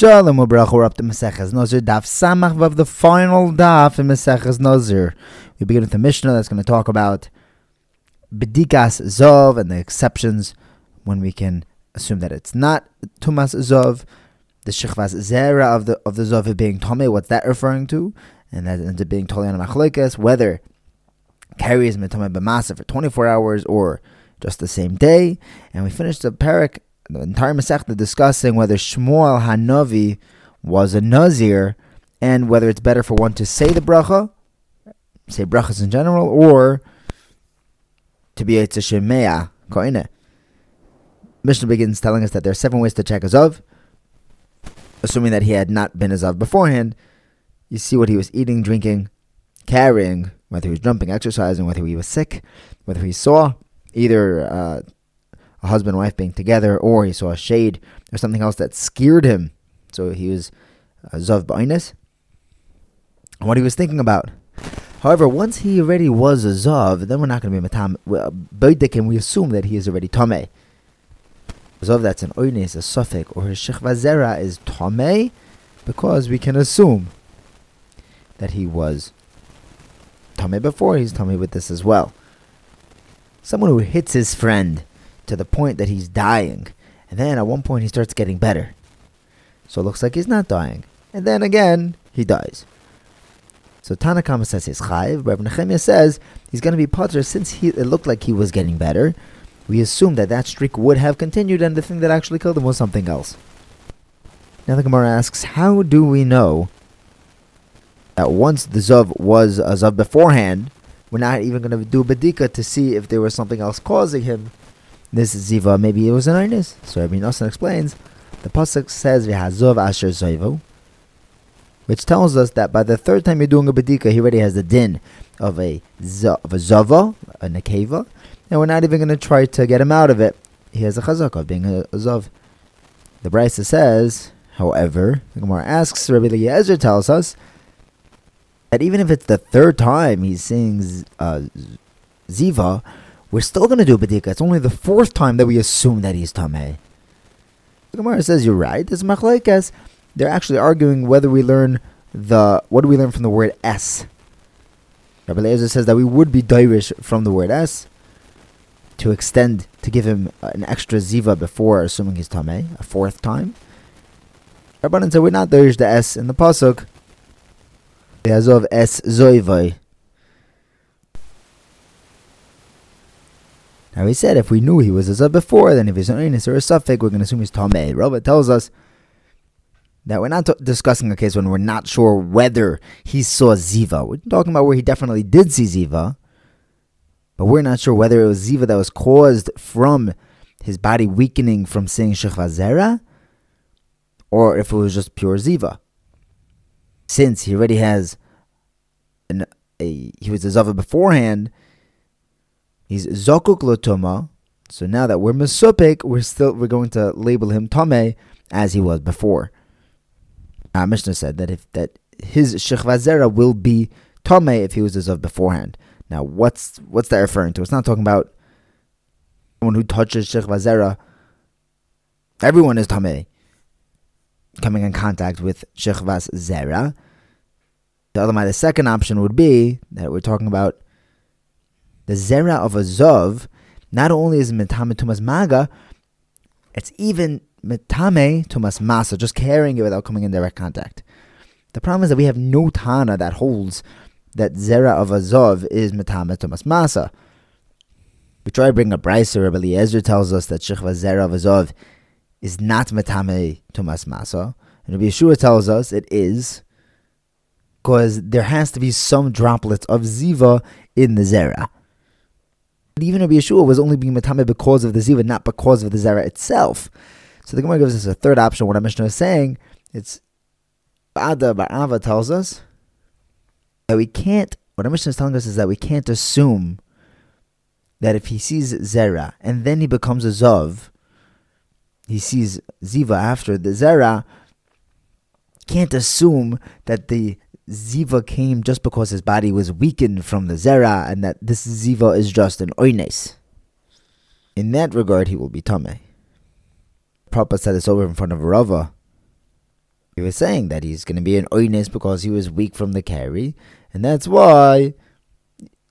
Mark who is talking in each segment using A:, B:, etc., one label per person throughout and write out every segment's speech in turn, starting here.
A: Shalom Ubrach, we're up to Maseches Nazir, Daf Samach of the final Daf in Maseches Nazir. We begin with the Mishnah that's going to talk about Bedikas Zov and the exceptions when we can assume that it's not Tumas Zov, the Shechvas Zera of the of the Zov being Tome, what's that referring to? And that ends up being Tolian Machlekes, whether carries Mitome B'masa for 24 hours or just the same day. And we finished the parak the entire Masechta discussing whether Shmuel Hanavi was a Nazir and whether it's better for one to say the bracha, say brachas in general, or to be a Shemea Koine. Mishnah begins telling us that there are seven ways to check Azov, assuming that he had not been Azov beforehand. You see what he was eating, drinking, carrying, whether he was jumping, exercising, whether he was sick, whether he saw either uh, a husband and wife being together, or he saw a shade or something else that scared him. So he was uh, Zav Bainis. What he was thinking about. However, once he already was a Zav, then we're not going to be Matam. Baidik, we assume that he is already Tameh. Zav that's an Oines, a suffix, or his Shechvazera is Tameh, because we can assume that he was Tameh before, he's Tameh with this as well. Someone who hits his friend to the point that he's dying. And then at one point he starts getting better. So it looks like he's not dying. And then again, he dies. So Tanakama says he's chayiv. Rabbi Nehemiah says he's going to be potter since he, it looked like he was getting better. We assume that that streak would have continued, and the thing that actually killed him was something else. Now the Gemara asks, how do we know that once the zav was a zav beforehand, we're not even going to do bedika to see if there was something else causing him this ziva, maybe it was an earnest. So Rabbi Nosson explains, the pasuk says v'hazov asher zoivu, which tells us that by the third time you're doing a bedika, he already has the din of a of a zava, a and we're not even going to try to get him out of it. He has a chazak of being a, a zav. The Brisa says, however, the Gemara asks, Rabbi Eliezer tells us that even if it's the third time he sings uh, ziva, we're still going to do bedika. It's only the fourth time that we assume that he's tameh. The Gemara says you're right. This machlekes. They're actually arguing whether we learn the what do we learn from the word s. Rabbi Eliezer says that we would be dairish from the word s to extend to give him an extra ziva before assuming he's tameh a fourth time. Rabbanan said we're not dairish the s in the pasuk. Yazov S zoivai Now he said if we knew he was a Zav before, then if he's an Inus or a Suffolk, we're going to assume he's Tomei. Robert tells us that we're not t- discussing a case when we're not sure whether he saw Ziva. We're talking about where he definitely did see Ziva, but we're not sure whether it was Ziva that was caused from his body weakening from seeing Shechvazera, or if it was just pure Ziva. Since he already has an, a, he was a Zava beforehand, He's zokuk lotoma. So now that we're mesupik, we're still we're going to label him tame as he was before. Our Mishnah said that if that his shechvazera will be tame if he was as of beforehand. Now, what's what's that referring to? It's not talking about someone who touches shechvazera. Everyone is tame, coming in contact with shechvaz zera. The other, the second option would be that we're talking about the zera of a zov, not only is metame tumas maga, it's even metame tumas masa, just carrying it without coming in direct contact. The problem is that we have no tana that holds that zera of a zov is metame tumas masa. We try to bring a brisa. Rabbi Eliezer tells us that shechva zera of a zov is not metame tumas masa, and Rabbi Yehoshua tells us it is because there has to be some droplets of ziva in the zera even Rabbi Yehoshua was only being metame because of the ziva, not because of the zera itself. So the Gemara gives us a third option. What our Mishnah is saying, it's Ada Ba'ava tells us that we can't. What our Mishnah is telling us is that we can't assume that if he sees zera and then he becomes a zov, he sees ziva after the zera. Can't assume that the Ziva came just because his body was weakened from the Zera, and that this Ziva is just an Oines. In that regard, he will be Tame. Rav Papa said this over in front of Rava. He was saying that he's going to be an oines because he was weak from the keri, and that's why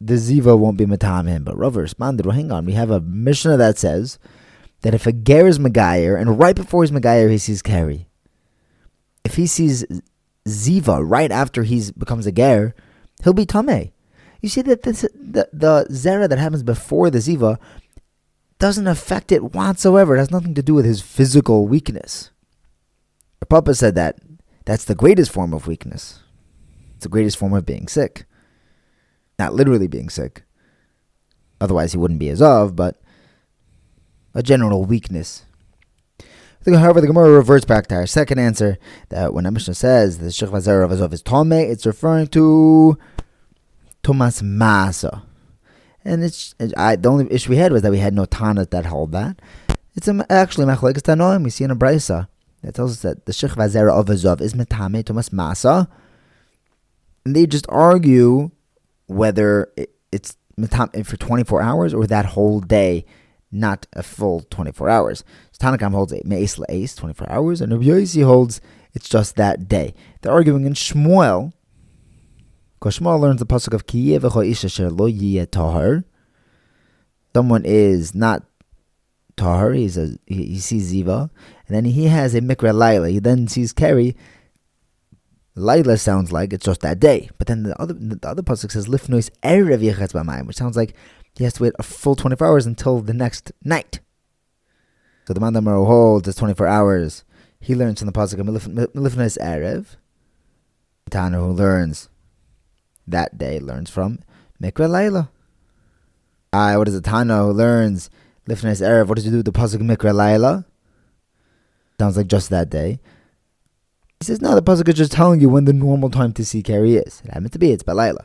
A: the ziva won't be matam him. But Rava responded, well, hang on, we have a Mishnah that says that if a ger is Megayer, and right before he's Megayer, he sees keri, if he sees ziva right after he becomes a ger, he'll be tameh. You see that this, the the zera that happens before the ziva doesn't affect it whatsoever. It has nothing to do with his physical weakness. The Papa said that that's the greatest form of weakness. It's the greatest form of being sick. Not literally being sick. Otherwise, he wouldn't be as of, but a general weakness. However, the Gemara reverts back to our second answer that when Mishnah says the Shech Vazer of Azov is Tome, it's referring to Tumas Masa. And it's I, the only issue we had was that we had no Tanas that hold that. It's actually Machlekes Tanoim. We see in a Brisa that tells us that the Shech Vazer of Azov is Metame Tumas Masa. And they just argue whether it's for 24 hours or that whole day, not a full 24 hours. So Tanakam holds a Me'es La'es, 24 hours, and Rabbi Yossi holds it's just that day. They're arguing in Shmuel, because Shmuel learns the pasuk of Ki isha lo tahar. Someone is not tahar, he's a, he, he sees Ziva, and then he has a Mikra Laila. He then sees Keri, Laila sounds like it's just that day, but then the other the other pasuk says lifnois erev yechatz b'mayim, which sounds like he has to wait a full twenty four hours until the next night. So the man that holds is twenty four hours. He learns from the pasuk of lifnois erev. The Tana who learns that day learns from mikra Laila. Ah, what is a Tana who learns lifnois erev? What does he do with the pasuk mikra Laila? Sounds like just that day. He says, no, the pasuk is just telling you when the normal time to see keri is. It happens to be, it's Balayla.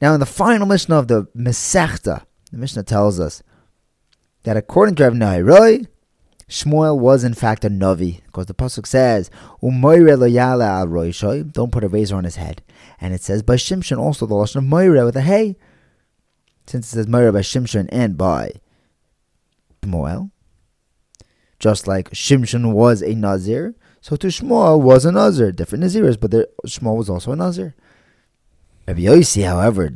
A: Now, in the final Mishnah of the Mesechta, the Mishnah tells us that according to Rav Nehorai, Shmuel was in fact a Navi, because the pasuk says, al don't put a razor on his head. And it says by Shimshon also the lashon of Moira with a hey. Since it says Moira by Shimshon and by Shmuel, just like Shimshon was a Nazir, so to Shmuel was a Nazir, different Naziris, but there, Shmuel was also a Nazir. Rabbi Yossi, however,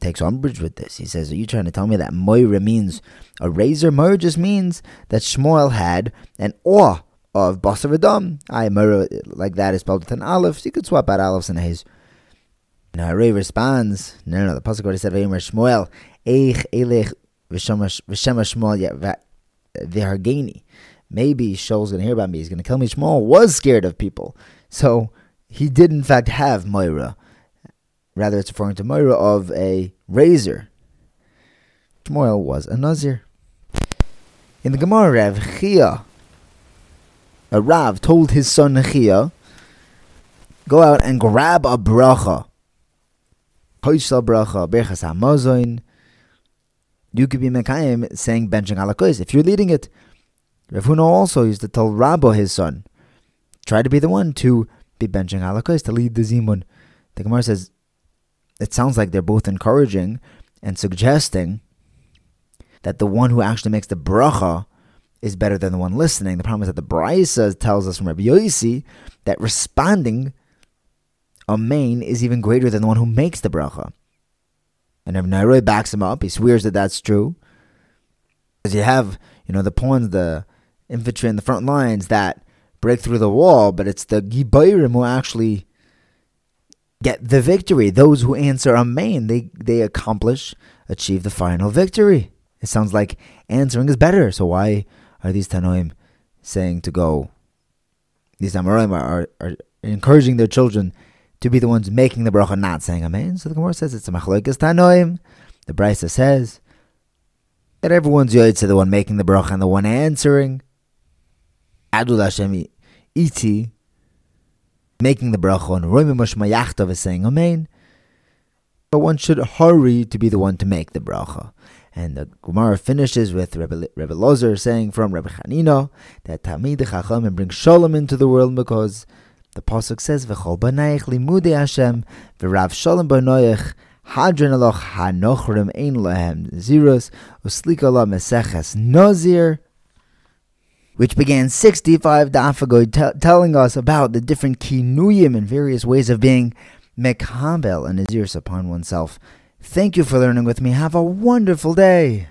A: takes umbrage with this. He says, Are you trying to tell me that Moira means a razor? Moira just means that Shmuel had an awe of Basar Adam. I Moira, like that, is spelled with an aleph. So you could swap out alephs and hays. Now Ray responds, No, no, no, the Pasuk already said, Vayimer Shmuel, Eich Elech V'shema Shmuel V'hargeni maybe Shaul's going to hear about me. He's going to kill me. Shmuel was scared of people. So he did, in fact, have Moira. Rather, it's referring to Moira of a razor. Shmuel was a Nazir. In the Gemara, Rav Chia, a Rav told his son Chia, go out and grab a bracha. Hoishal bracha, berchas hamazoin. You could be Mekayim saying benching alakos if you're leading it. Rav Huna also used to tell Rabbo, his son, try to be the one to be benching halakos, to lead the zimun. The Gemara says, it sounds like they're both encouraging and suggesting that the one who actually makes the bracha is better than the one listening. The problem is that the Brisa tells us from Rabbi Yossi that responding Amen is even greater than the one who makes the bracha. And if Nehorai backs him up, he swears that that's true. Because you have, you know, the pawns, the infantry in the front lines that break through the wall, but it's the Gibayrim who actually get the victory. Those who answer Amen, they, they accomplish, achieve the final victory. It sounds like answering is better. So why are these Tanoim saying to go? These Amoraim are, are, are, encouraging their children to be the ones making the bracha, not saying Amen. So the Gemara says it's a Machlokes Tanoim. The Brisa says that everyone's to the one making the bracha and the one answering. Adul Hashem iti, making the bracha, and Roimi Mashmayachtav is saying Amen. But one should hurry to be the one to make the bracha. And the Gemara finishes with Rebbe, Lozer saying from Rebbe Chanina that Tamid Chacham brings Shalom into the world because the pasuk says V'chol b'nayich limudei Hashem v'rav Shalom b'noich hadrin aloch hanochrim ein lehem zirus uslika la meseches nazir which began 65 daf t- telling us about the different kinuyim and various ways of being mekabel and naziris upon oneself. Thank you for learning with me. Have a wonderful day.